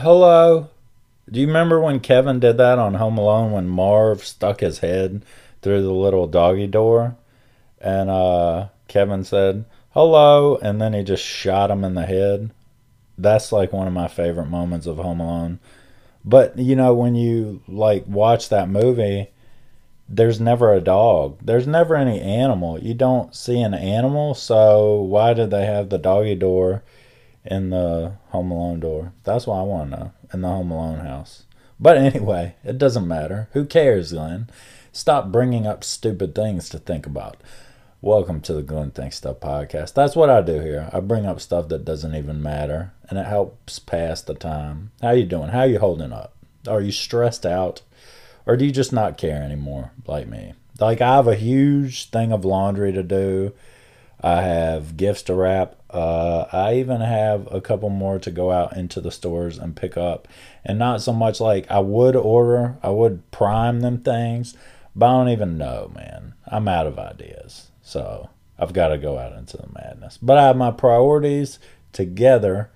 Hello. Do you remember when Kevin did that on Home Alone when Marv stuck his head through the little doggy door? And uh, Kevin said, hello, and then he just shot him in the head. That's like one of my favorite moments of Home Alone. But, you know, when you like watch that movie, there's never a dog. There's never any animal. You don't see an animal, so why did they have the doggy door in the Home Alone door? That's what I want to know. In the Home Alone house. But anyway, it doesn't matter. Who cares, Glenn? Stop bringing up stupid things to think about. Welcome to the Glenn Think Stuff podcast. That's what I do here. I bring up stuff that doesn't even matter, and it helps pass the time. How you doing? How you holding up? Are you stressed out? Or do you just not care anymore, like me? Like, I have a huge thing of laundry to do. I have gifts to wrap. Uh, I even have a couple more to go out into the stores and pick up. And not so much like I would order, I would prime them things, but I don't even know, man. I'm out of ideas. So I've got to go out into the madness. But I have my priorities together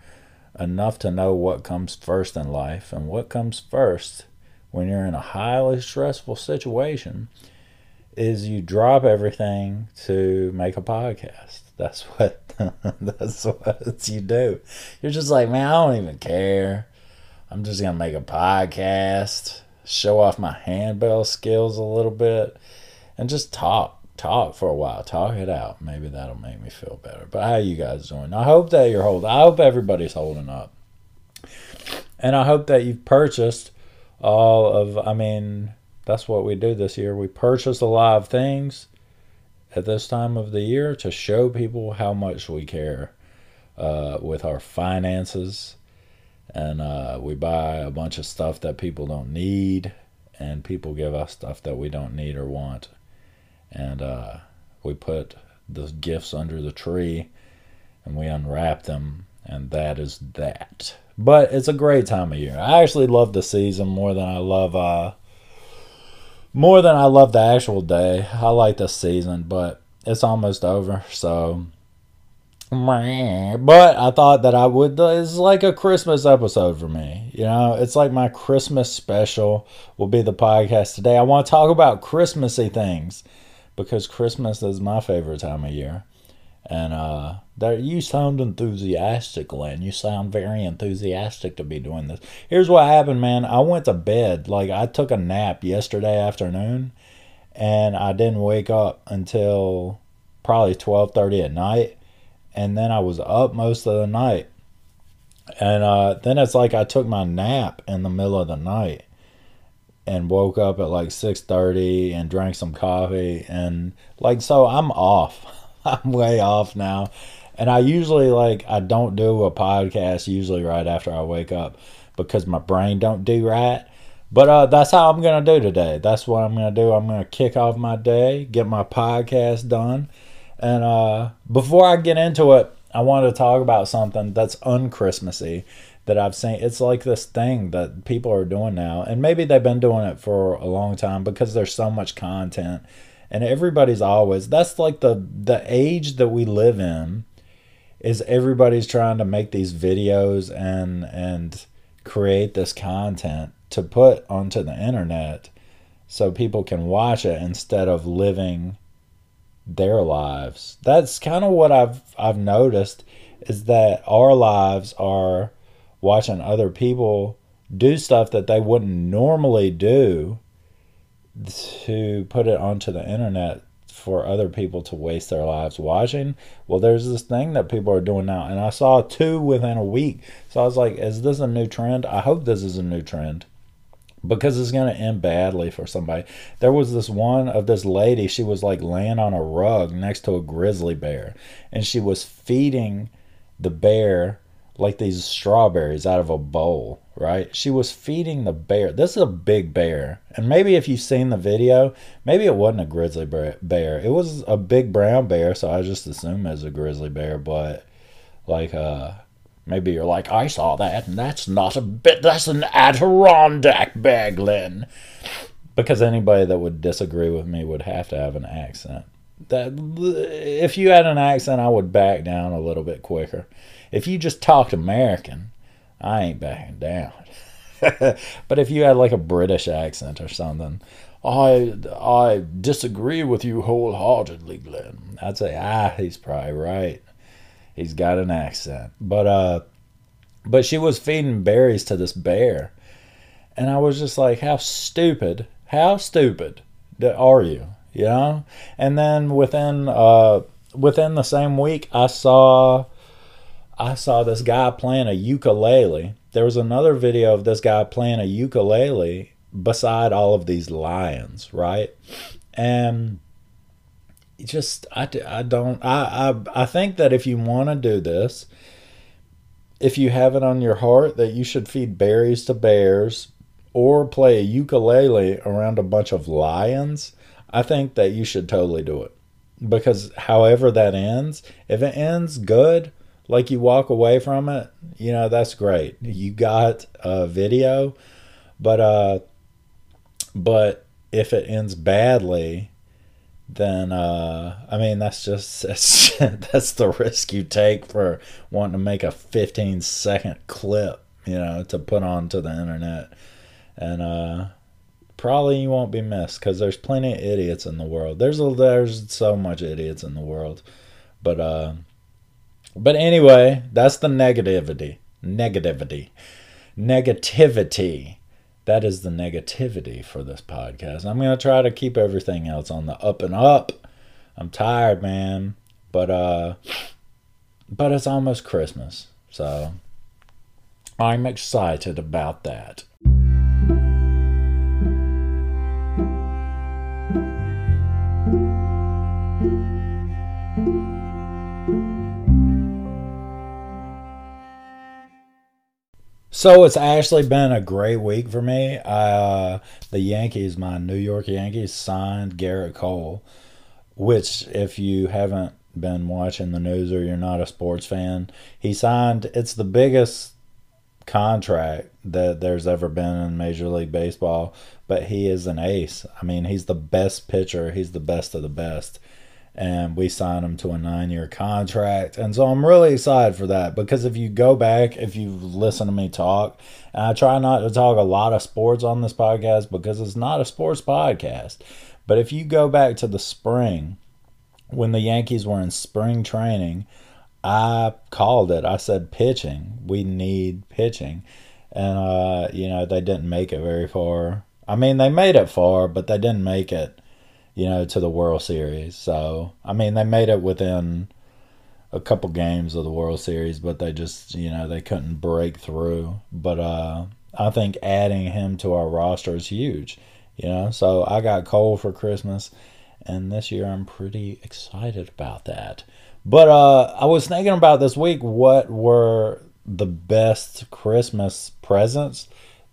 enough to know what comes first in life. And what comes first when you're in a highly stressful situation is you drop everything to make a podcast. That's what that's what you do. You're just like, man, I don't even care. I'm just gonna make a podcast, show off my handbell skills a little bit, and just talk. Talk for a while. Talk it out. Maybe that'll make me feel better. But how you guys doing? I hope that you're holding. I hope everybody's holding up. And I hope that you've purchased all of, I mean, that's what we do this year. We purchase a lot of things at this time of the year to show people how much we care uh, with our finances. And uh, we buy a bunch of stuff that people don't need, and people give us stuff that we don't need or want. And uh, we put the gifts under the tree and we unwrap them, and that is that. But it's a great time of year. I actually love the season more than I love uh more than I love the actual day. I like the season, but it's almost over, so but I thought that I would uh, it's like a Christmas episode for me. You know, it's like my Christmas special will be the podcast today. I want to talk about Christmassy things because Christmas is my favorite time of year. And uh, that you sound enthusiastic, Glenn. You sound very enthusiastic to be doing this. Here's what happened, man. I went to bed. Like I took a nap yesterday afternoon, and I didn't wake up until probably twelve thirty at night. And then I was up most of the night. And uh, then it's like I took my nap in the middle of the night and woke up at like 6:30 and drank some coffee and like so I'm off. I'm way off now. And I usually like I don't do a podcast usually right after I wake up because my brain don't do right. But uh, that's how I'm gonna do today. That's what I'm gonna do. I'm gonna kick off my day, get my podcast done, and uh, before I get into it, I want to talk about something that's unchristmassy that I've seen. It's like this thing that people are doing now, and maybe they've been doing it for a long time because there's so much content and everybody's always that's like the the age that we live in is everybody's trying to make these videos and and create this content to put onto the internet so people can watch it instead of living their lives. That's kind of what I've I've noticed is that our lives are watching other people do stuff that they wouldn't normally do to put it onto the internet for other people to waste their lives watching. Well, there's this thing that people are doing now, and I saw two within a week. So I was like, is this a new trend? I hope this is a new trend because it's going to end badly for somebody. There was this one of this lady, she was like laying on a rug next to a grizzly bear, and she was feeding the bear like these strawberries out of a bowl, right? She was feeding the bear. This is a big bear. And maybe if you've seen the video, maybe it wasn't a grizzly bear. It was a big brown bear, so I just assume it was a grizzly bear, but like uh maybe you're like, I saw that and that's not a bit that's an Adirondack bear, Glenn. Because anybody that would disagree with me would have to have an accent. That if you had an accent, I would back down a little bit quicker if you just talked American, I ain't backing down. but if you had like a British accent or something, I I disagree with you wholeheartedly, Glenn. I'd say ah, he's probably right. He's got an accent, but uh, but she was feeding berries to this bear, and I was just like, how stupid, how stupid are you? You know. And then within uh within the same week, I saw I saw this guy playing a ukulele. There was another video of this guy playing a ukulele beside all of these lions, right? And just I, I don't I, I I think that if you want to do this, if you have it on your heart that you should feed berries to bears or play a ukulele around a bunch of lions, I think that you should totally do it. Because however that ends, if it ends good, like you walk away from it, you know, that's great. You got a video, but uh but if it ends badly, then uh, I mean that's just that's that's the risk you take for wanting to make a 15 second clip, you know, to put onto the internet, and uh, probably you won't be missed because there's plenty of idiots in the world. There's a, there's so much idiots in the world, but uh, but anyway, that's the negativity, negativity, negativity that is the negativity for this podcast. I'm going to try to keep everything else on the up and up. I'm tired, man, but uh but it's almost Christmas. So I'm excited about that. So it's actually been a great week for me. Uh, the Yankees, my New York Yankees, signed Gerrit Cole, which, if you haven't been watching the news or you're not a sports fan, he signed. It's the biggest contract that there's ever been in Major League Baseball, but he is an ace. I mean, he's the best pitcher. He's the best of the best and we signed him to a nine year contract. And so I'm really excited for that because if you go back, if you listen to me talk, and I try not to talk a lot of sports on this podcast because it's not a sports podcast. But if you go back to the spring, when the Yankees were in spring training, I called it. I said pitching. We need pitching. And uh, you know, they didn't make it very far. I mean, they made it far, but they didn't make it you know, to the World Series. So, I mean, they made it within a couple games of the World Series, but they just, you know, they couldn't break through. But uh, I think adding him to our roster is huge, you know. So I got Cole for Christmas, and this year I'm pretty excited about that. But uh, I was thinking about this week what were the best Christmas presents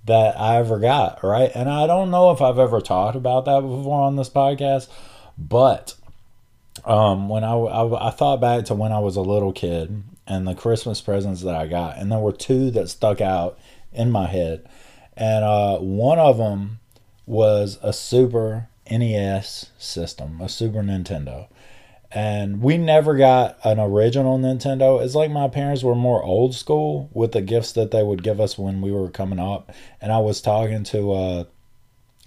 that I ever got, right? And I don't know if I've ever talked about that before on this podcast, but um, when I, I, I thought back to when I was a little kid and the Christmas presents that I got, and there were two that stuck out in my head, and uh, one of them was a Super NES system, a Super Nintendo and we never got an original Nintendo. It's like my parents were more old school with the gifts that they would give us when we were coming up. And I was talking to uh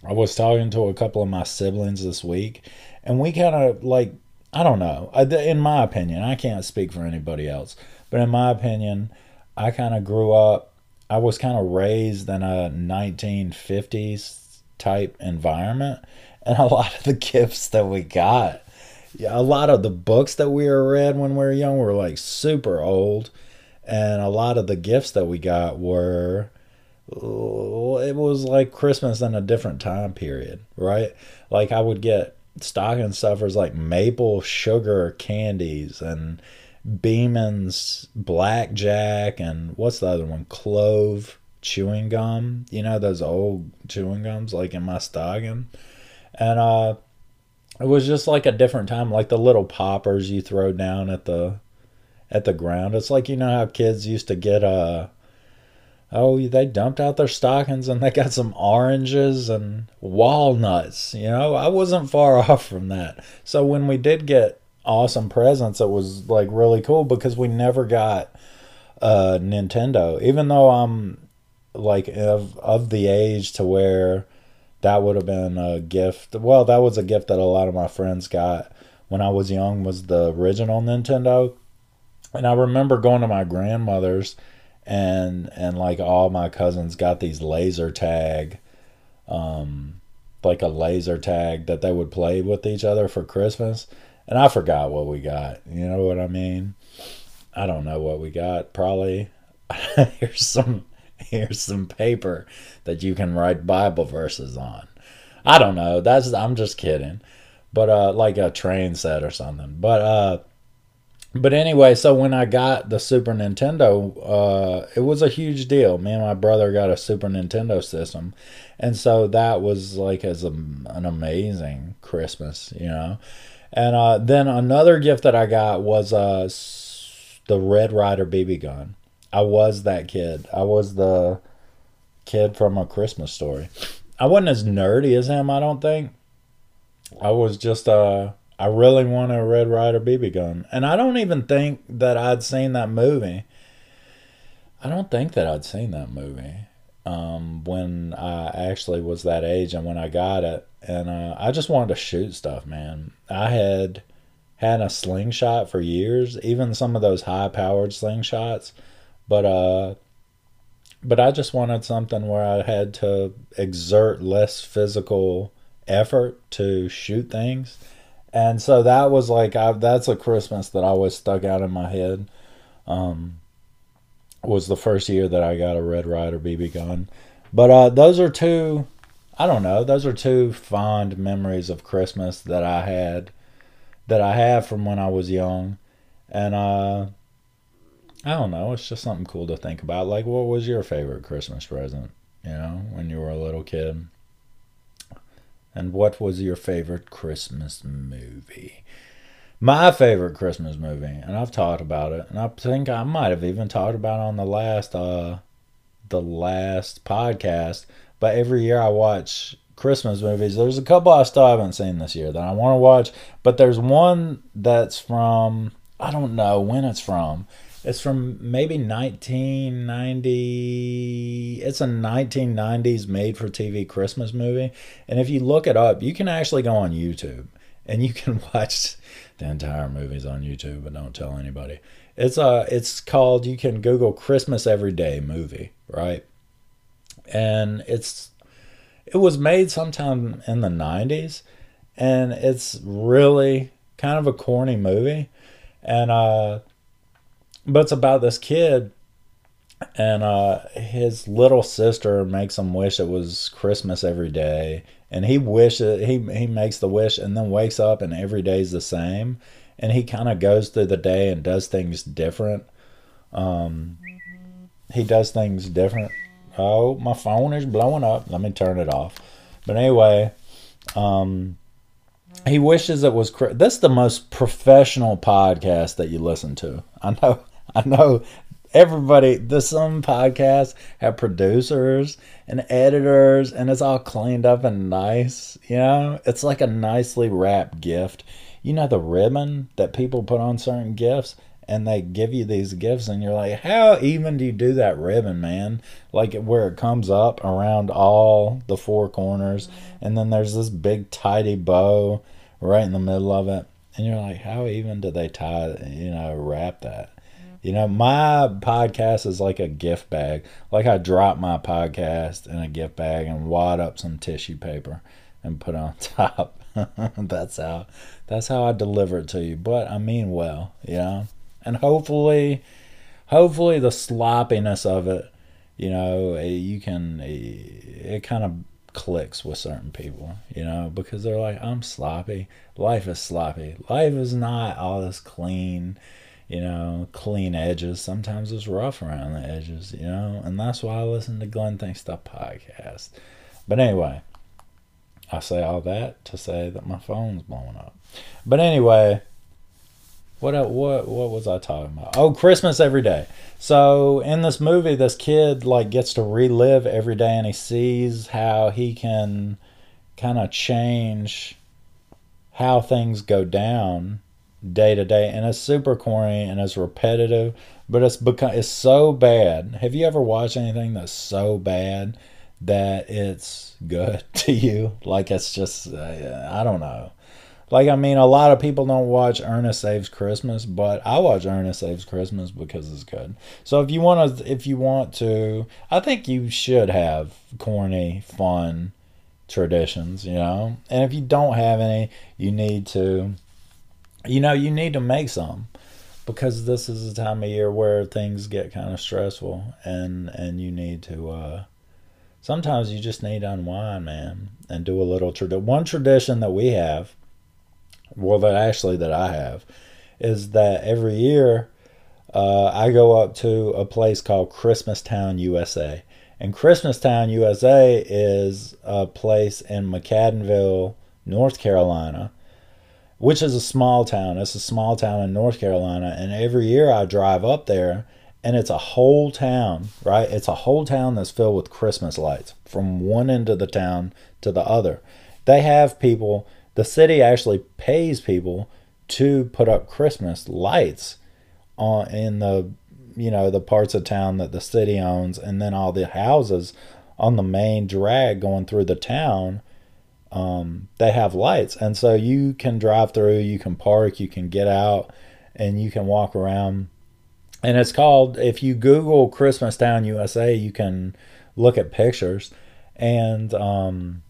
I was talking to a couple of my siblings this week and we kind of like I don't know. In my opinion, I can't speak for anybody else, but in my opinion, I kind of grew up I was kind of raised in a 1950s type environment and a lot of the gifts that we got yeah, a lot of the books that we read when we were young were like super old, and a lot of the gifts that we got were it was like Christmas in a different time period, right? Like I would get stocking stuffers like maple sugar candies and Beeman's blackjack and what's the other one? Clove chewing gum. You know those old chewing gums like in my stocking. And uh it was just like a different time, like the little poppers you throw down at the at the ground. It's like you know how kids used to get uh oh they dumped out their stockings and they got some oranges and walnuts. You know, I wasn't far off from that. So when we did get awesome presents, it was like really cool because we never got a Nintendo, even though I'm like of of the age to where that would have been a gift. Well, that was a gift that a lot of my friends got when I was young was the original Nintendo. And I remember going to my grandmother's and and like all my cousins got these laser tag um like a laser tag that they would play with each other for Christmas. And I forgot what we got. You know what I mean? I don't know what we got. Probably here's some here's some paper that you can write Bible verses on. I don't know. That's I'm just kidding. But uh like a train set or something. But uh but anyway, so when I got the Super Nintendo, uh, it was a huge deal. Me and my brother got a Super Nintendo system, and so that was like as a, an amazing Christmas, you know. And uh, then another gift that I got was uh, the Red Ryder BB gun. I was that kid. I was the kid from a Christmas story. I wasn't as nerdy as him, I don't think. I was just uh I really wanted a Red Ryder BB gun. And I don't even think that I'd seen that movie. I don't think that I'd seen that movie um, when I actually was that age and when I got it. And uh, I just wanted to shoot stuff, man. I had had a slingshot for years, even some of those high powered slingshots. But uh, but I just wanted something where I had to exert less physical effort to shoot things. And so that was like I, that's a Christmas that always stuck out in my head. Um, was the first year that I got a Red Ryder BB gun. But uh, those are two, I don't know, those are two fond memories of Christmas that I had, that I have from when I was young. And uh, I don't know, it's just something cool to think about. Like, what was your favorite Christmas present, you know, when you were a little kid? And what was your favorite Christmas movie? My favorite Christmas movie, and I've talked about it, and I think I might have even talked about on the last uh the last podcast. But every year I watch Christmas movies. There's a couple I still haven't seen this year that I want to watch, but there's one that's from I don't know when it's from. It's from maybe 1990. It's a 1990s made for TV Christmas movie. And if you look it up, you can actually go on YouTube and you can watch the entire movie's on YouTube, but don't tell anybody. It's uh it's called you can Google Christmas Everyday movie, right? And it's it was made sometime in the 90s and it's really kind of a corny movie and uh but it's about this kid and uh his little sister makes him wish it was christmas every day. And he wishes he he makes the wish and then wakes up and every day's the same. And he kind of goes through the day and does things different. Um he does things different. Oh my phone is blowing up. Let me turn it off. But anyway um he wishes it was this is the most professional podcast that you listen to. I know i know everybody the some podcasts have producers and editors and it's all cleaned up and nice you know? It's like a nicely wrapped gift. You know the ribbon that people put on certain gifts and they give you these gifts and you're like how even do you do that ribbon man? Like where it comes up around all the four corners and then there's this big tidy bow right in the middle of it and you're like how even do they tie you know wrap that you know, my podcast is like a gift bag. Like I drop my podcast in a gift bag and wad up some tissue paper and put on top. that's how that's how I deliver it to you. But I mean well, you know. And hopefully hopefully the sloppiness of it, you know, eh, you can eh, it kind of clicks with certain people, you know, because they're like, I'm sloppy. Life is sloppy. Life is not all this clean you know, clean edges. Sometimes it's rough around the edges, you know, and that's why I listen to Glenn Thinks Stuff podcast. But anyway, I say all that to say that my phone's blowing up. But anyway, what what what was I talking about? Oh, Christmas every day. So in this movie, this kid like gets to relive every day, and he sees how he can kind of change how things go down day to day and it's super corny and it's repetitive but it's become it's so bad. Have you ever watched anything that's so bad that it's good to you? Like it's just uh, I don't know. Like I mean, a lot of people don't watch Ernest Saves Christmas, but I watch Ernest Saves Christmas because it's good. So if you want to, if you want to, I think you should have corny, fun traditions, you know. And if you don't have any, you need to, you know, you need to make some because this is a time of year where things get kind of stressful and and you need to uh sometimes you just need to unwind man and do a little tradition one tradition that we have well that actually that i have is that every year uh, i go up to a place called christmastown usa and christmastown usa is a place in McAdenville north carolina which is a small town. It's a small town in North Carolina. And every year I drive up there and it's a whole town, right? It's a whole town that's filled with Christmas lights from one end of the town to the other. They have people, the city actually pays people to put up Christmas lights on in the you know the parts of town that the city owns and then all the houses on the main drag going through the town um, they have lights. And so you can drive through, you can park, you can get out, and you can walk around. And it's called, if you Google Christmastown USA, you can look at pictures. And, um,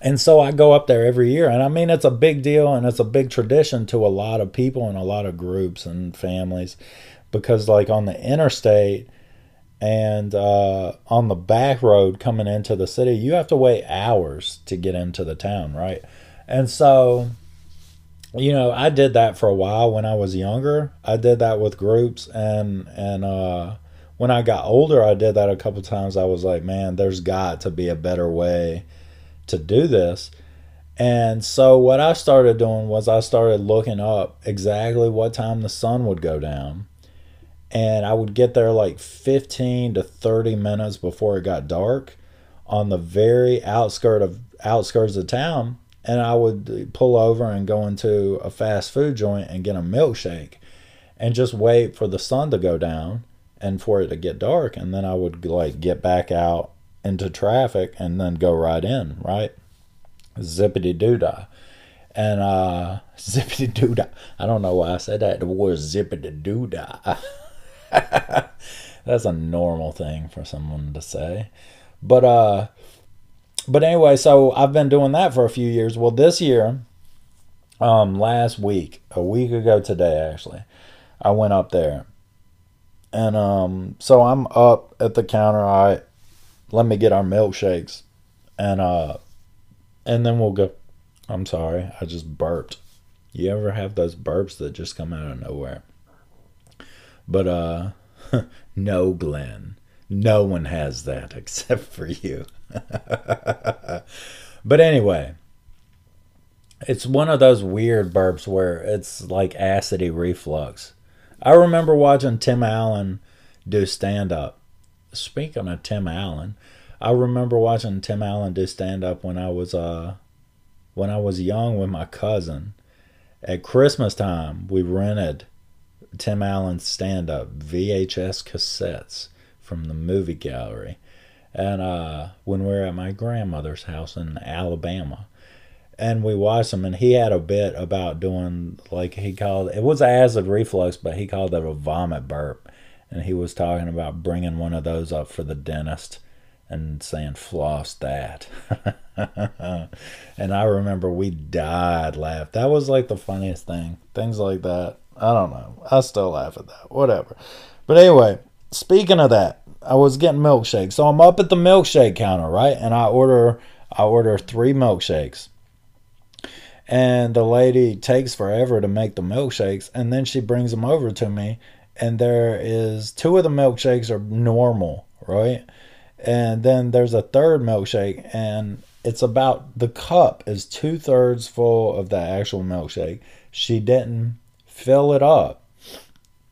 and so I go up there every year. And I mean, it's a big deal and it's a big tradition to a lot of people and a lot of groups and families because, like, on the interstate, and uh, on the back road coming into the city, you have to wait hours to get into the town, right? And so, you know, I did that for a while when I was younger. I did that with groups, and and uh, when I got older, I did that a couple times. I was like, man, there's got to be a better way to do this. And so what I started doing was I started looking up exactly what time the sun would go down and I would get there like 15 to 30 minutes before it got dark on the very outskirt of outskirts of town and I would pull over and go into a fast food joint and get a milkshake and just wait for the sun to go down and for it to get dark and then I would like get back out into traffic and then go right in, right? Zippity doo dah. And uh zippity doo dah. I don't know why I said that. The word zippity doo dah. That's a normal thing for someone to say. But uh but anyway, so I've been doing that for a few years. Well, this year um last week, a week ago today actually, I went up there. And um so I'm up at the counter, I let me get our milkshakes and uh and then we'll go I'm sorry, I just burped. You ever have those burps that just come out of nowhere? But uh no, Glenn. No one has that except for you. but anyway, it's one of those weird burps where it's like acidy reflux. I remember watching Tim Allen do stand up. Speaking of Tim Allen, I remember watching Tim Allen do stand up when I was uh when I was young with my cousin. At Christmas time, we rented Tim Allen's stand up VHS cassettes from the movie gallery. And uh, when we were at my grandmother's house in Alabama, and we watched him, and he had a bit about doing like he called it was acid reflux, but he called it a vomit burp, and he was talking about bringing one of those up for the dentist and saying floss that. and I remember we died laugh. That was like the funniest thing. Things like that. I don't know. I still laugh at that. Whatever. But anyway, speaking of that, I was getting milkshakes. So I'm up at the milkshake counter, right? And I order I order three milkshakes. And the lady takes forever to make the milkshakes and then she brings them over to me and there is two of the milkshakes are normal, right? And then there's a third milkshake and it's about the cup is two thirds full of the actual milkshake. She didn't fill it up.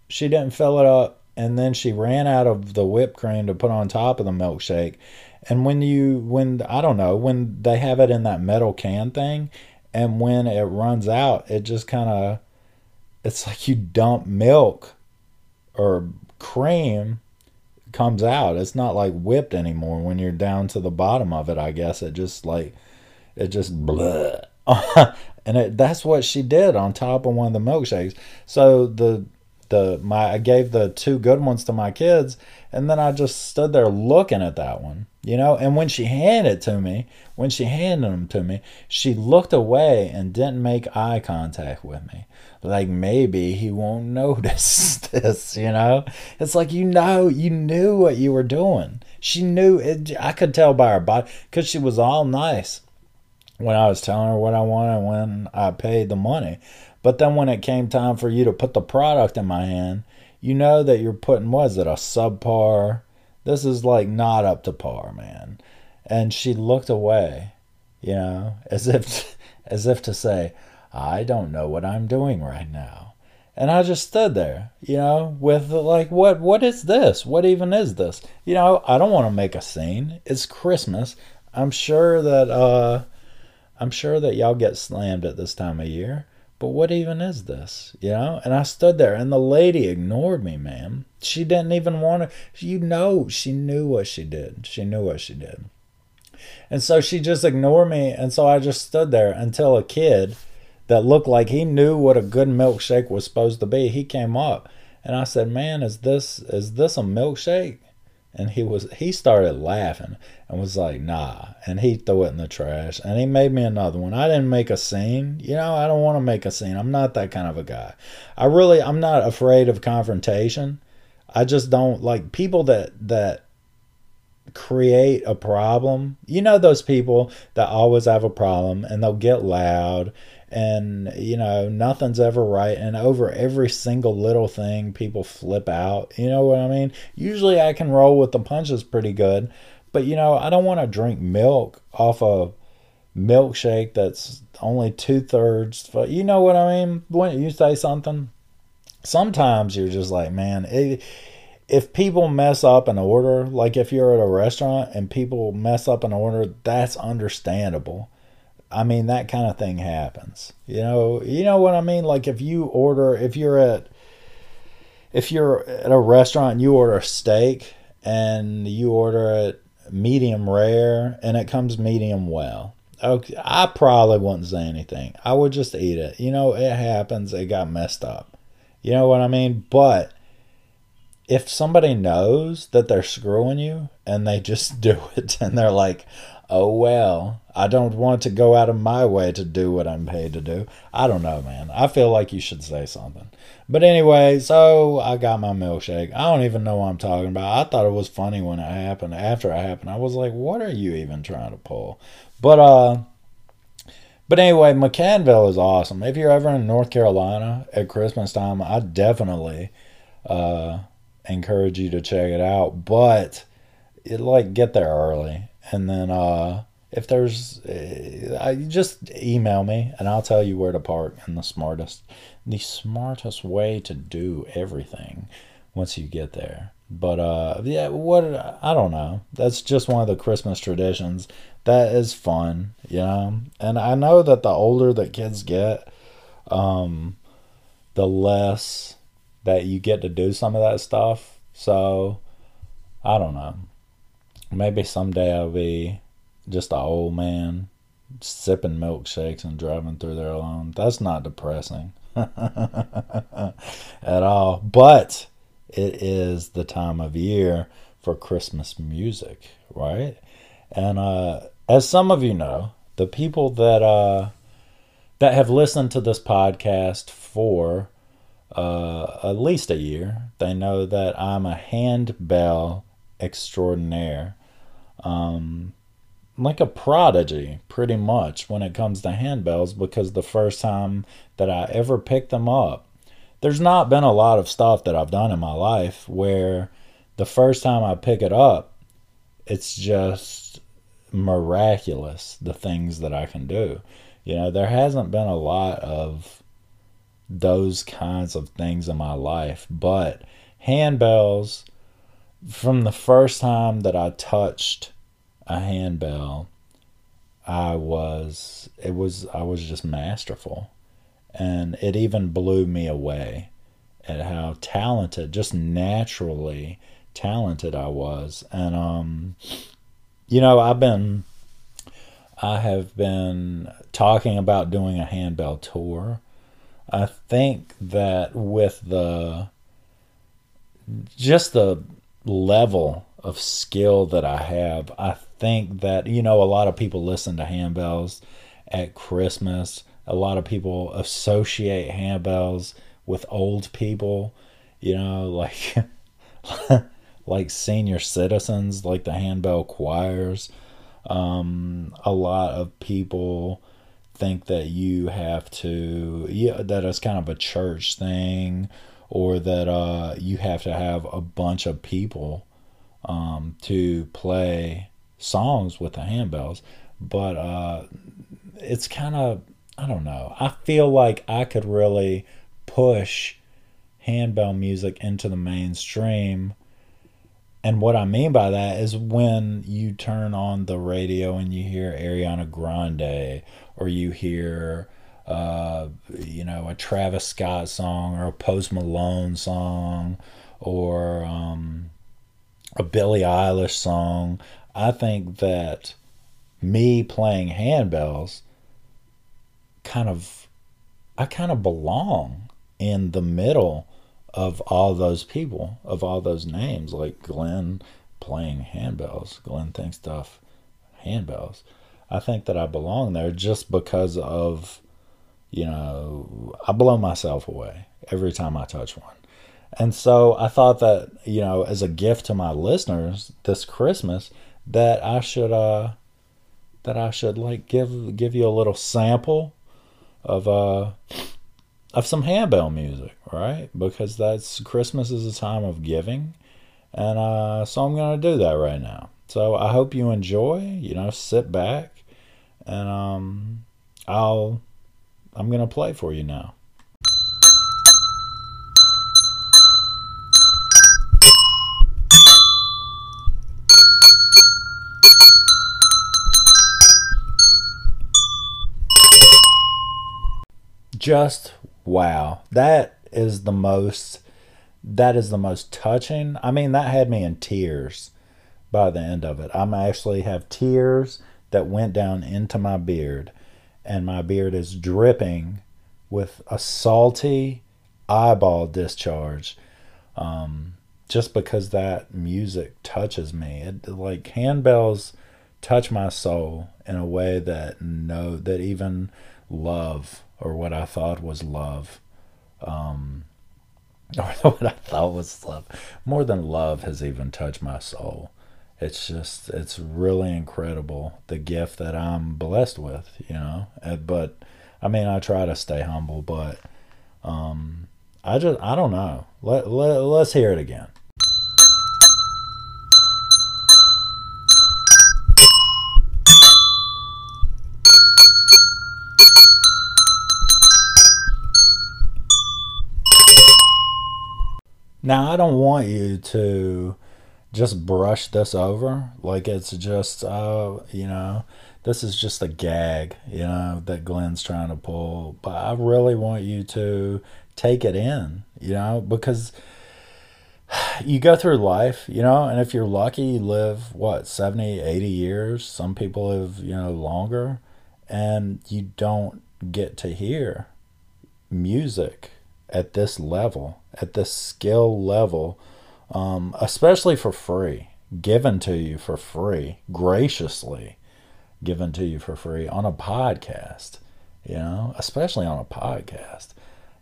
She didn't fill it up, and then she ran out of the whipped cream to put on top of the milkshake. And when you, when I don't know, when they have it in that metal can thing, and when it runs out, it just kind of, it's like you dump milk or cream comes out. It's not like whipped anymore when you're down to the bottom of it. I guess it just like it just bleh. And it, that's what she did on top of one of the milkshakes. So the the my I gave the two good ones to my kids, and then I just stood there looking at that one, you know. And when she handed it to me, when she handed them to me, she looked away and didn't make eye contact with me. Like maybe he won't notice this, you know. It's like you know, you knew what you were doing. She knew it. I could tell by her body because she was all nice when I was telling her what I wanted when I paid the money. But then when it came time for you to put the product in my hand, you know that you're putting was it a subpar? This is like not up to par, man. And she looked away, you know, as if as if to say, I don't know what I'm doing right now. And I just stood there, you know, with like what what is this? What even is this? You know, I don't want to make a scene. It's Christmas. I'm sure that uh I'm sure that y'all get slammed at this time of year. But what even is this? You know? And I stood there and the lady ignored me, man. She didn't even want to, you know, she knew what she did. She knew what she did. And so she just ignored me. And so I just stood there until a kid that looked like he knew what a good milkshake was supposed to be, he came up. And I said, Man, is this is this a milkshake? And he was he started laughing and was like nah. And he threw it in the trash. And he made me another one. I didn't make a scene. You know i don't want to make a scene. I'm not that kind of a guy. I really i'm not afraid of confrontation. I just don't like people that that create a problem. You know those people that always have a problem and they'll get loud and you know nothing's ever right. And over every single little thing people flip out. You know what i mean? Usually i can roll with the punches pretty good. But you know i don't want to drink milk off a milkshake that's only two-thirds but you know what i mean? When you say something? Sometimes you're just like man it, if people mess up an order like if you're at a restaurant and people mess up an order that's understandable I mean, that kind of thing happens. You know, you know what I mean? Like if you order, if you're at, if you're at a restaurant and you order a steak and you order it medium rare and it comes medium well. Okay, I probably wouldn't say anything. I would just eat it. You know, it happens. It got messed up. You know what I mean? But if somebody knows that they're screwing you and they just do it and they're like, oh well, I don't want to go out of my way to do what I'm paid to do. I don't know, man. I feel like you should say something. But anyway, so I got my milkshake. I don't even know what I'm talking about. I thought it was funny when it happened. After it happened, I was like, what are you even trying to pull? But uh but anyway, McAdenville is awesome. If you're ever in North Carolina at Christmas time, I definitely uh encourage you to check it out. But it like get there early and then uh, if there's, I just email me and I'll tell you where to park and the smartest, the smartest way to do everything once you get there. But uh, yeah, what I don't know. That's just one of the Christmas traditions. That is fun, you know. And I know that the older that kids get, um, the less that you get to do some of that stuff. So I don't know. Maybe someday I'll be just an old man sipping milkshakes and driving through there alone. That's not depressing at all. But it is the time of year for Christmas music, right? And uh, as some of you know, the people that uh, that have listened to this podcast for uh, at least a year, they know that I'm a handbell extraordinaire um, like a prodigy, pretty much, when it comes to handbells, because the first time that I ever picked them up, there's not been a lot of stuff that I've done in my life where the first time I pick it up, it's just miraculous the things that I can do. You know, there hasn't been a lot of those kinds of things in my life, but handbells from the first time that I touched a handbell, I was it was I was just masterful, and it even blew me away. at how talented, just naturally talented I was. And, um, you know, I've been, I have been talking about doing a handbell tour. I think that with the, just the level of skill that I have, I think that, you know, a lot of people listen to handbells at Christmas. A lot of people associate handbells with old people, you know, like like senior citizens, like the handbell choirs. Um, a lot of people think that you have to, yeah, that it's kind of a church thing, or that uh, you have to have a bunch of people um, to play songs with the handbells. But uh, it's kind of, I don't know. I feel like I could really push handbell music into the mainstream. And what I mean by that is when you turn on the radio and you hear Ariana Grande or you hear, uh, you know, a Travis Scott song or a Post Malone song or um, a Billie Eilish song, I think that me playing handbells kind of, I kind of belong in the middle of all those people, of all those names, like Glenn playing handbells. Glenn thinks stuff handbells. I think that I belong there just because of, you know, I blow myself away every time I touch one. And so I thought that, you know, as a gift to my listeners this Christmas, that I should uh that I should like give give you a little sample of uh of some handbell music, right? Because that's Christmas is a time of giving, and uh, so I'm gonna do that right now. So I hope you enjoy. You know, sit back, and um, I'll I'm gonna play for you now. Just wow, that is the most that is the most touching. I mean, that had me in tears by the end of it. I'm actually have tears that went down into my beard and my beard is dripping with a salty eyeball discharge um, just because that music touches me it like handbells touch my soul in a way that no that even love or what I thought was love, um, or what I thought was love, more than love has even touched my soul. It's just, it's really incredible the gift that I'm blessed with, you know. Uh, but I mean, I try to stay humble, but um, I just, I don't know. Let, let, let's hear it again. Now, I don't want you to just brush this over like it's just, uh, you know, this is just a gag, you know, that Glenn's trying to pull. But I really want you to take it in, you know, because you go through life, you know, and if you're lucky, you live what, 70, 80 years. Some people live, you know, longer, and you don't get to hear music at this level, at this skill level, um, especially for free, given to you for free, graciously given to you for free on a podcast, you know, especially on a podcast,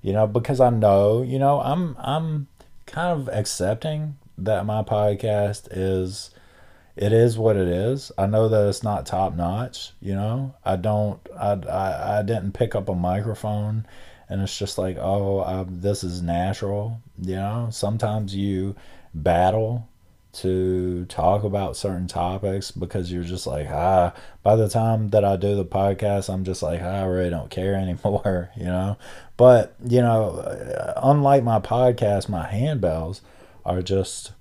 you know, because I know, you know, I'm, I'm kind of accepting that my podcast is, it is what it is. I know that it's not top notch, you know, I don't, I, I, I didn't pick up a microphone and it's just like oh um, this is natural you know sometimes you battle to talk about certain topics because you're just like ah. By the time that i do the podcast i'm just like ah, i really don't care anymore you know? But you know unlike my podcast my handbells are just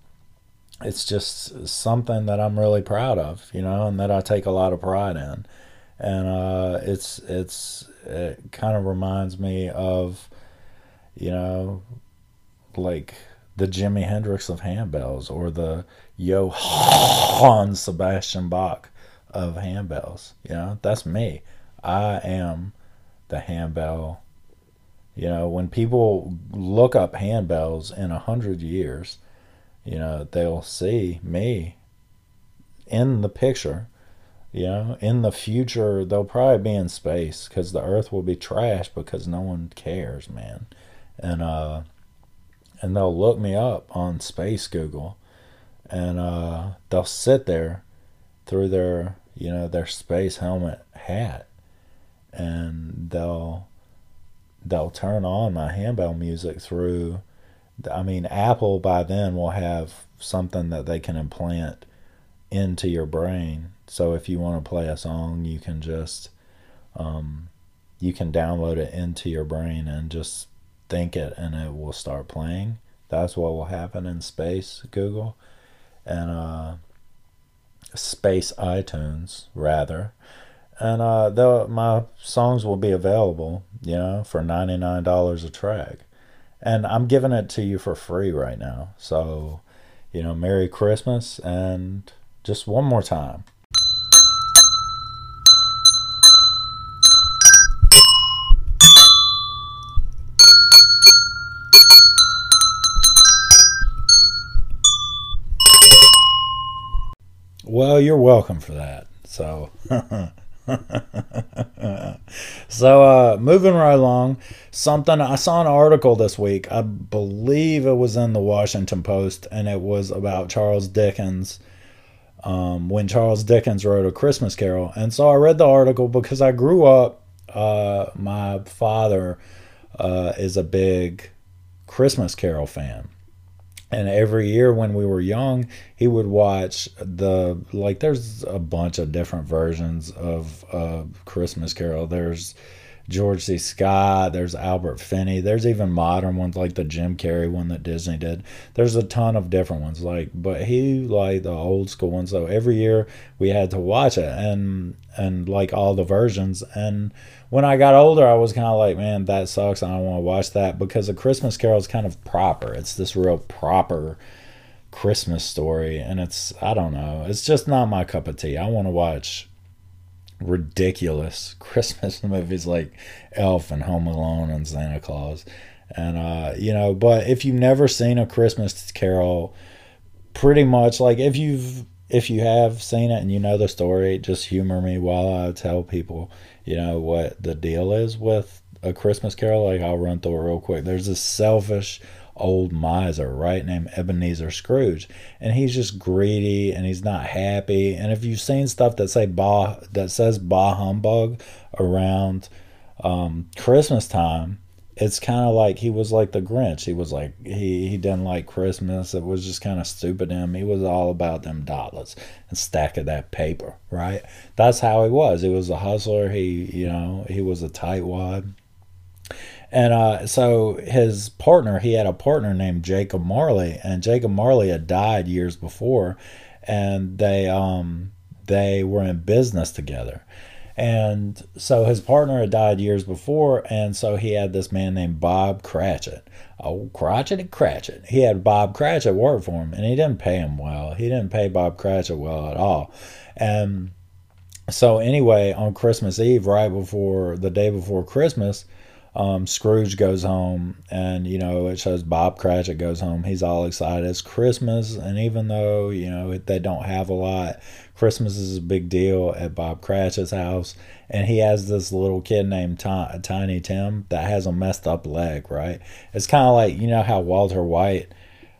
it's just something that i'm really proud of you know and that i take a lot of pride in. And uh, it's it's it kind of reminds me of you know like the Jimi Hendrix of handbells or the Johann Sebastian Bach of handbells. You know, that's me. I am the handbell. You know, when people look up handbells in a hundred years, you know, they'll see me in the picture. You know, in the future, they'll probably be in space because the Earth will be trash because no one cares, man. And uh, and they'll look me up on Space Google, and uh, they'll sit there through their you know their space helmet hat, and they'll they'll turn on my handbell music through. I mean, Apple by then will have something that they can implant into your brain. So if you want to play a song, you can just um, you can download it into your brain and just think it, and it will start playing. That's what will happen in space, Google, and uh, space iTunes rather. And uh, the, my songs will be available, you know, for ninety nine dollars a track, and I'm giving it to you for free right now. So, you know, Merry Christmas and just one more time. Well, you're welcome for that. So, so uh, moving right along, something I saw an article this week. I believe it was in the Washington Post, and it was about Charles Dickens um, when Charles Dickens wrote A Christmas Carol. And so I read the article because I grew up, uh, my father uh, is a big Christmas Carol fan. And every year when we were young, he would watch the, like, there's a bunch of different versions of uh, Christmas Carol. There's George C. Scott, there's Albert Finney, there's even modern ones like the Jim Carrey one that Disney did. There's a ton of different ones, like, but he liked the old school ones. So every year we had to watch it and and like all the versions. And when I got older, I was kind of like, man, that sucks. I don't want to watch that because a Christmas Carol is kind of proper. It's this real proper Christmas story, and it's I don't know, it's just not my cup of tea. I want to watch ridiculous Christmas movies like Elf and Home Alone and Santa Claus. And, uh, you know, but if you've never seen a Christmas Carol, pretty much like if you've, if you have seen it and you know the story, just humor me while I tell people, you know, what the deal is with a Christmas Carol. Like I'll run through it real quick. There's this selfish, old miser, right, named Ebenezer Scrooge, and he's just greedy and he's not happy. And if you've seen stuff that say bah that says bah humbug around um, Christmas time, it's kind of like he was like the Grinch. He was like he he didn't like Christmas. It was just kind of stupid him. He was all about them dollars and stack of that paper, right? That's how he was. He was a hustler. He you know he was a tightwad. And uh, so his partner, he had a partner named Jacob Marley, and Jacob Marley had died years before, and they um, they were in business together. And so his partner had died years before, and so he had this man named Bob Cratchit. Oh, Cratchit and Cratchit. He had Bob Cratchit work for him, and he didn't pay him well. He didn't pay Bob Cratchit well at all. And so anyway, on Christmas Eve, right before the day before Christmas, um, Scrooge goes home, and you know it shows Bob Cratchit goes home. He's all excited. It's Christmas, and even though you know they don't have a lot, Christmas is a big deal at Bob Cratchit's house. And he has this little kid named Tiny Tim that has a messed up leg. Right? It's kind of like you know how Walter White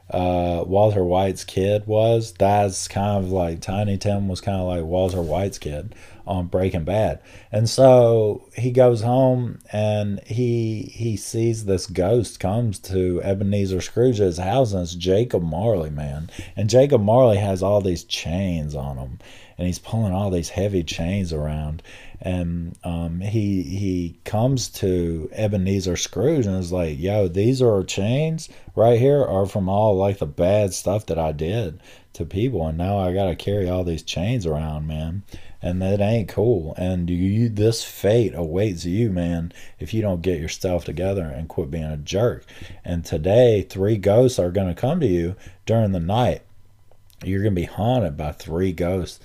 uh, Walter White's kid was. That's kind of like Tiny Tim was kind of like Walter White's kid on Breaking Bad. And so he goes home and he he sees this ghost comes to Ebenezer Scrooge's house and it's Jacob Marley, man. And Jacob Marley has all these chains on him and he's pulling all these heavy chains around and um, he he comes to Ebenezer Scrooge and is like, "Yo, these are chains right here are from all like the bad stuff that I did to people, and now I gotta carry all these chains around, man, and that ain't cool. And you, this fate awaits you, man, if you don't get yourself together and quit being a jerk. And today, three ghosts are gonna come to you during the night. You're gonna be haunted by three ghosts.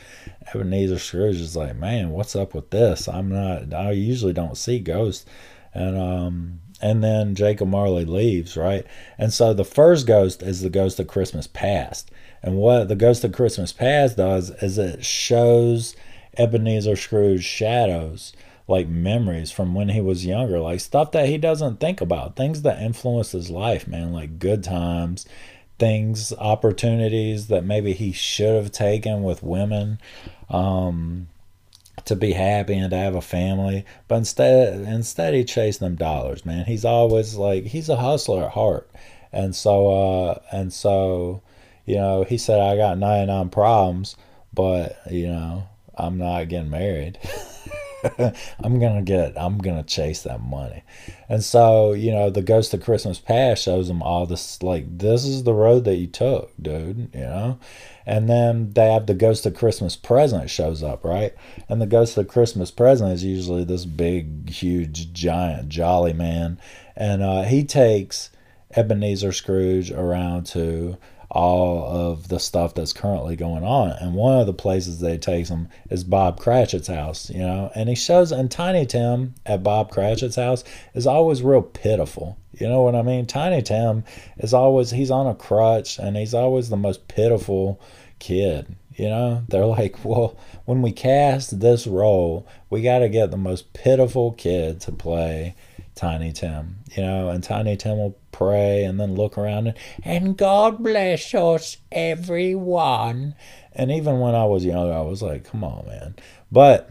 Ebenezer Scrooge is like, man, what's up with this? I'm not. I usually don't see ghosts, and um, and then Jacob Marley leaves, right? And so the first ghost is the ghost of Christmas past. And what the ghost of Christmas past does is it shows Ebenezer Scrooge shadows, like memories from when he was younger, like stuff that he doesn't think about, things that influence his life, man, like good times, things, opportunities that maybe he should have taken with women. Um, to be happy and to have a family. But instead, instead he chased them dollars, man. He's always like he's a hustler at heart, and so uh, and so, you know, he said I got ninety nine problems, but you know I'm not getting married. I'm gonna get I'm gonna chase that money. And so, you know, the Ghost of Christmas Past shows him all this like this is the road that you took, dude, you know? And then they have the Ghost of Christmas Present shows up, right? And the Ghost of Christmas Present is usually this big, huge, giant, jolly man. And uh, he takes Ebenezer Scrooge around to all of the stuff that's currently going on. And one of the places they takes him is Bob Cratchit's house, you know. And he shows, and Tiny Tim at Bob Cratchit's house is always real pitiful. You know what I mean? Tiny Tim is always, he's on a crutch and he's always the most pitiful kid. You know, they're like, well, when we cast this role, we got to get the most pitiful kid to play Tiny Tim, you know, and Tiny Tim will pray and then look around and, and God bless us, everyone. And even when I was younger, I was like, come on, man. But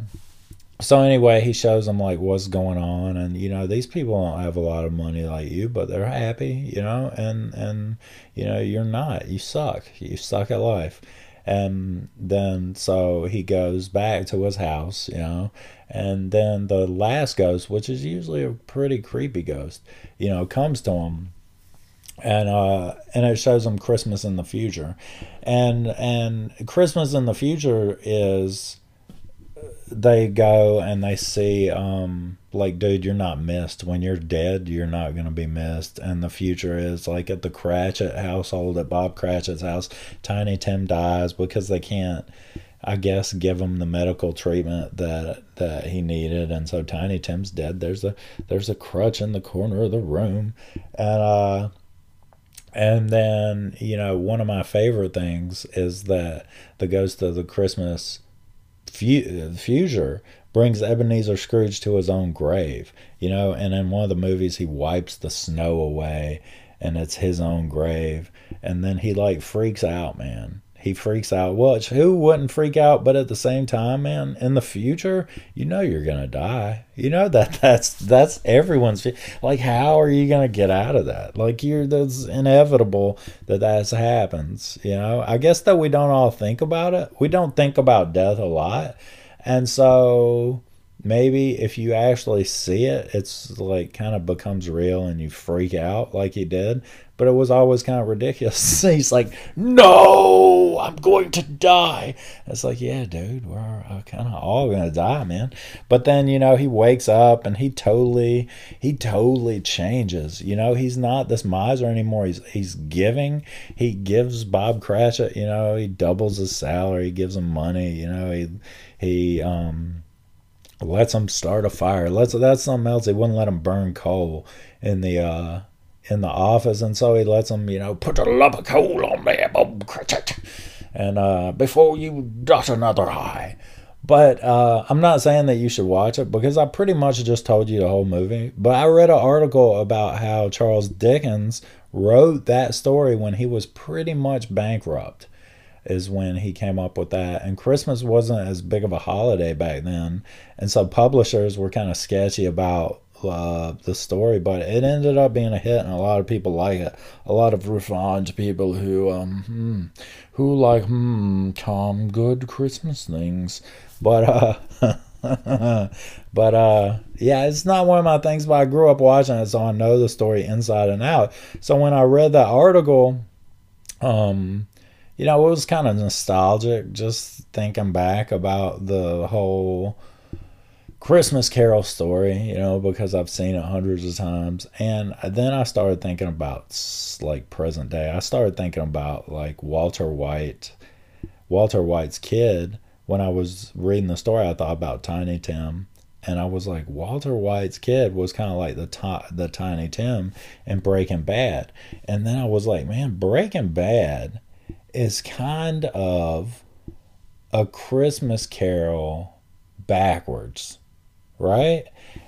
so anyway, he shows them like what's going on, and you know these people don't have a lot of money like you, but they're happy, you know, and and you know you're not. You suck. You suck at life. And then so he goes back to his house, you know, and then the last ghost, which is usually a pretty creepy ghost, you know, comes to him and uh and it shows them Christmas in the future. And and Christmas in the future is they go and they see um like dude you're not missed. When you're dead you're not to be missed. And the future is like at the cratchit household at bob cratchit's house tiny tim dies because they can't i guess give him the medical treatment that that he needed. And so tiny tim's dead. There's a there's a crutch in the corner of the room. And uh and then you know one of my favorite things is that the ghost of the christmas future brings Ebenezer Scrooge to his own grave, you know, and in one of the movies he wipes the snow away and it's his own grave and then he like freaks out, man. He freaks out. Well, who wouldn't freak out? But at the same time, man, in the future, you know you're gonna die. You know that that's that's everyone's like. How are you gonna get out of that? Like you're that's inevitable that that happens. You know. I guess that we don't all think about it. We don't think about death a lot and so maybe if you actually see it, it's like kind of becomes real and you freak out like he did. But it was always kind of ridiculous. He's like, "No, I'm going to die." It's like, yeah, dude, we're uh, kind of all gonna die, man. But then you know he wakes up and he totally, he totally changes. You know, he's not this miser anymore. He's he's giving. He gives Bob Cratchit. You know, he doubles his salary. He gives him money. You know, he he um, lets him start a fire. Let's that's something else. He wouldn't let him burn coal in the uh, in the office, and so he lets him, you know, put a lump of coal on there, Bob Cratchit, and uh, before you dot another I. But uh, I'm not saying that you should watch it because I pretty much just told you the whole movie. But I read an article about how Charles Dickens wrote that story when he was pretty much bankrupt is when he came up with that. And Christmas wasn't as big of a holiday back then. And so publishers were kind of sketchy about uh, the story, but it ended up being a hit, and a lot of people like it. A lot of refined people who um hmm, who like hmm Tom good Christmas things, but uh. but uh yeah it's not one of my things but i grew up watching it so i know the story inside and out so when i read that article um you know, it was kind of nostalgic just thinking back about the whole Christmas Carol story, you know, because I've seen it hundreds of times. And then I started thinking about like present day. I started thinking about like Walter White, Walter White's kid. When I was reading the story, I thought about Tiny Tim. And I was like, Walter White's kid was kind of like the t- the Tiny Tim in Breaking Bad. And then I was like, man, Breaking Bad is kind of a Christmas Carol backwards right?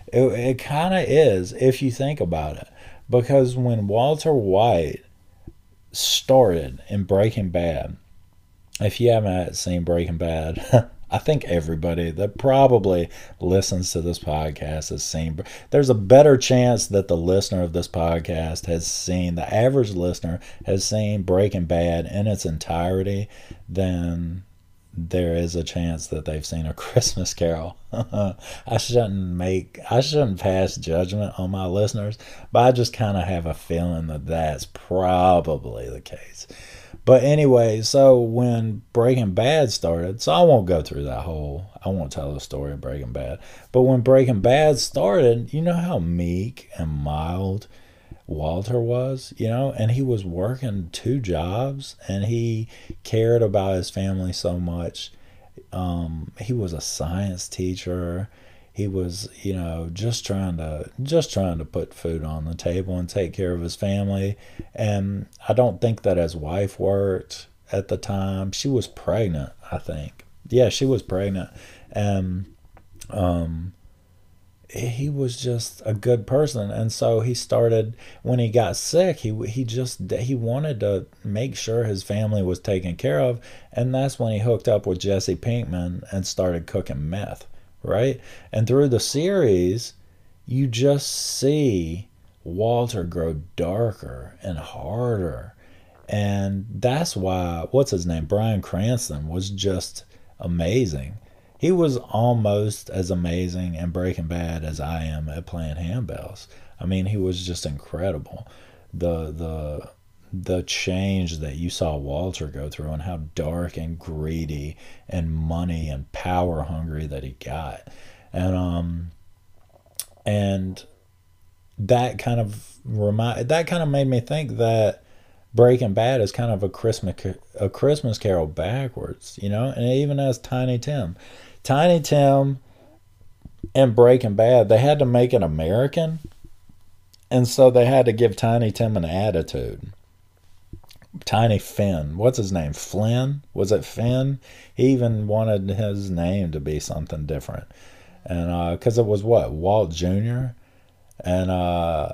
It, it kind of is if you think about it. Because when Walter White started in Breaking Bad, if you haven't seen Breaking Bad, I think everybody that probably listens to this podcast has seen. There's a better chance that the listener of this podcast has seen, the average listener has seen Breaking Bad in its entirety than there is a chance that they've seen a Christmas Carol. I shouldn't make, I shouldn't pass judgment on my listeners, but I just kind of have a feeling that that's probably the case. But anyway, so when Breaking Bad started, so I won't go through that whole, I won't tell the story of Breaking Bad. But when Breaking Bad started, you know how meek and mild Walter was, you know, and he was working two jobs and he cared about his family so much. Um, he was a science teacher. He was, you know, just trying to just trying to put food on the table and take care of his family. And I don't think that his wife worked at the time. She was pregnant, I think. Yeah, she was pregnant. And um he was just a good person. And so he started when he got sick he he just he wanted to make sure his family was taken care of. And that's when he hooked up with Jesse Pinkman and started cooking meth right? And through the series you just see Walter grow darker and harder. And that's why what's his name? Bryan Cranston was just amazing he was almost as amazing in Breaking Bad as I am at playing handbells. I mean, he was just incredible. The the the change that you saw Walter go through and how dark and greedy and money and power hungry that he got. And um and that kind of remind that kind of made me think that Breaking Bad is kind of a Christmas a Christmas Carol backwards, you know, and even as Tiny Tim. Tiny Tim and Breaking Bad, they had to make it American. And so they had to give Tiny Tim an attitude. Tiny Finn, what's his name? Flynn? Was it Finn? He even wanted his name to be something different. And because uh, it was what? Walt Jr. And uh,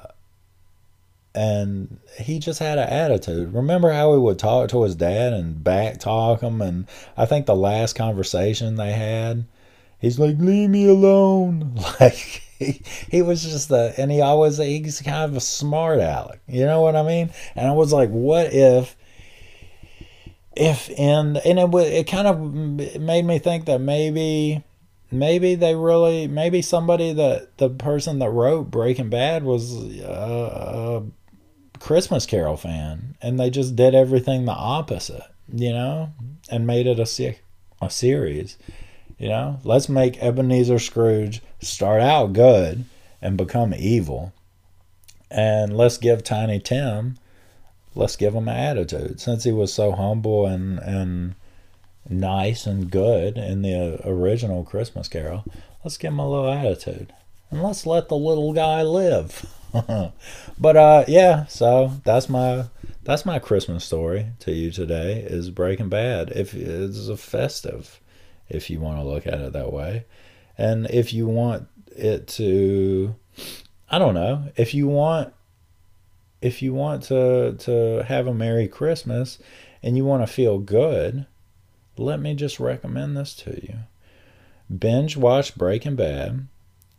and he just had an attitude. Remember how he would talk to his dad and back talk him? And I think the last conversation they had, he's like, "Leave me alone." Like he, he was just the, and he always he's kind of a smart aleck. You know what I mean? And I was like, what if? If in and it it kind of made me think that maybe maybe they really maybe somebody that the person that wrote Breaking Bad was uh, Christmas Carol fan, and they just did everything the opposite, you know, and made it a se- a series. You know, let's make Ebenezer Scrooge start out good and become evil, and let's give Tiny Tim, let's give him an attitude since he was so humble and and nice and good in the uh, original Christmas Carol. Let's give him a little attitude, and let's let the little guy live. but uh, yeah, so that's my that's my Christmas story to you today is Breaking Bad. If it's a festive, if you want to look at it that way, and if you want it to, I don't know, if you want if you want to to have a Merry Christmas and you want to feel good, let me just recommend this to you. Binge watch Breaking Bad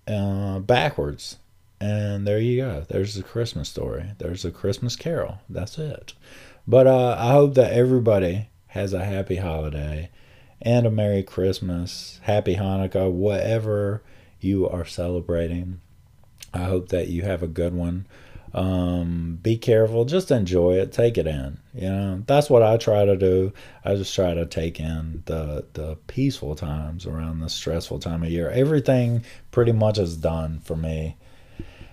uh, backwards and there you go. There's the Christmas story. There's the Christmas carol. That's it. But uh, I hope that everybody has a happy holiday and a Merry Christmas, Happy Hanukkah, whatever you are celebrating. I hope that you have a good one. Um, be careful, just enjoy it, take it in. You know, that's what I try to do. I just try to take in the the peaceful times around the stressful time of year. Everything pretty much is done for me.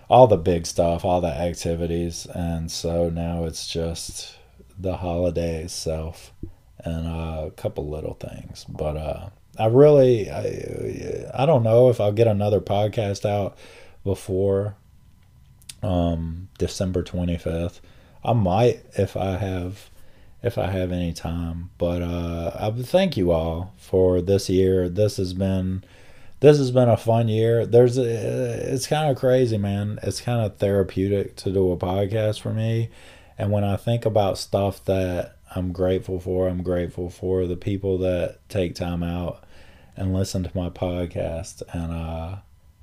All the big stuff, all the activities, and so now it's just the holiday itself and uh, a couple little things. But uh, I really, I, I don't know if I'll get another podcast out before um, December 25th. I might if I have if I have any time. But uh, I thank you all for this year. This has been this has been a fun year. There's a, it's kind of crazy, man. It's kind of therapeutic to do a podcast for me. And when I think about stuff that I'm grateful for, I'm grateful for the people that take time out and listen to my podcast. And uh,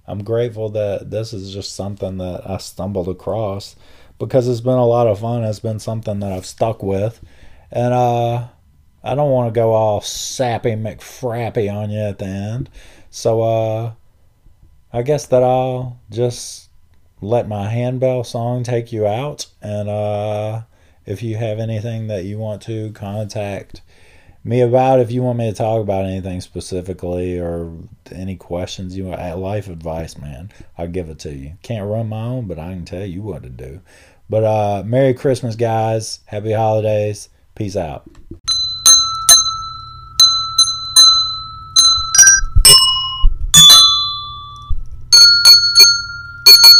I'm grateful that this is just something that I stumbled across because it's been a lot of fun. It's been something that I've stuck with. And uh, I don't want to go all sappy McFrappy on you at the end. So uh, I guess that I'll just let my handbell song take you out. And uh, if you have anything that you want to contact me about if you want me to talk about anything specifically or any questions you want life advice man i'll give it to you. Can't run my own but i can tell you what to do. But uh merry christmas guys. Happy holidays. Peace out ん?